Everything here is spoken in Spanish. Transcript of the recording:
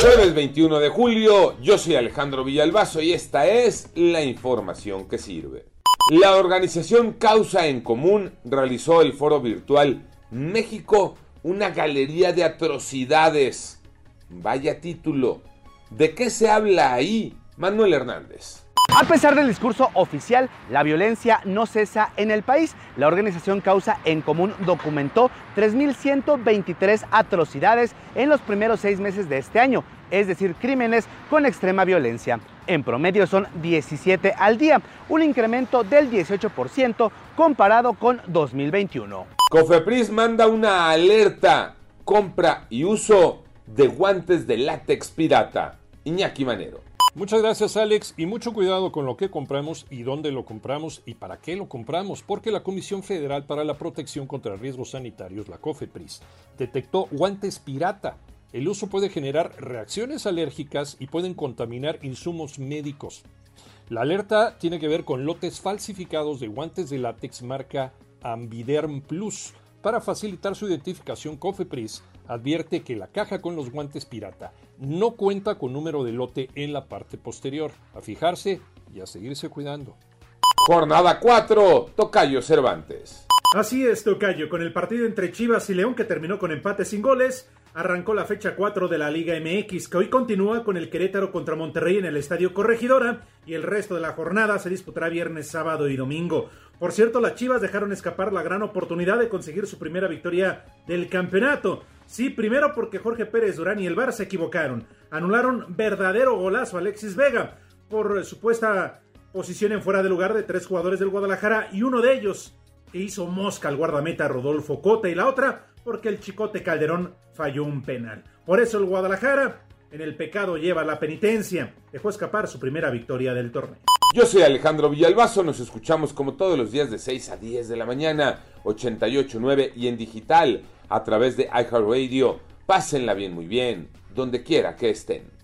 Jueves 21 de julio, yo soy Alejandro Villalbazo y esta es la información que sirve. La organización Causa en Común realizó el foro virtual México, una galería de atrocidades. Vaya título. ¿De qué se habla ahí? Manuel Hernández. A pesar del discurso oficial, la violencia no cesa en el país. La organización Causa en Común documentó 3.123 atrocidades en los primeros seis meses de este año, es decir, crímenes con extrema violencia. En promedio son 17 al día, un incremento del 18% comparado con 2021. Cofepris manda una alerta, compra y uso de guantes de látex pirata. Iñaki Manero. Muchas gracias Alex y mucho cuidado con lo que compramos y dónde lo compramos y para qué lo compramos, porque la Comisión Federal para la Protección contra Riesgos Sanitarios, la COFEPRIS, detectó guantes pirata. El uso puede generar reacciones alérgicas y pueden contaminar insumos médicos. La alerta tiene que ver con lotes falsificados de guantes de látex marca Ambiderm Plus. Para facilitar su identificación, COFEPRIS advierte que la caja con los guantes pirata no cuenta con número de lote en la parte posterior. A fijarse y a seguirse cuidando. Jornada 4, Tocayo Cervantes. Así es, Tocayo, con el partido entre Chivas y León que terminó con empate sin goles, arrancó la fecha 4 de la Liga MX, que hoy continúa con el Querétaro contra Monterrey en el Estadio Corregidora y el resto de la jornada se disputará viernes, sábado y domingo. Por cierto, las Chivas dejaron escapar la gran oportunidad de conseguir su primera victoria del campeonato. Sí, primero porque Jorge Pérez Durán y el Bar se equivocaron. Anularon verdadero golazo a Alexis Vega por supuesta posición en fuera de lugar de tres jugadores del Guadalajara y uno de ellos que hizo mosca al guardameta Rodolfo Cota y la otra porque el Chicote Calderón falló un penal. Por eso el Guadalajara en el pecado lleva la penitencia. Dejó escapar su primera victoria del torneo. Yo soy Alejandro Villalbazo, nos escuchamos como todos los días de 6 a 10 de la mañana, 88.9 y en digital a través de iHeartRadio. Pásenla bien, muy bien, donde quiera que estén.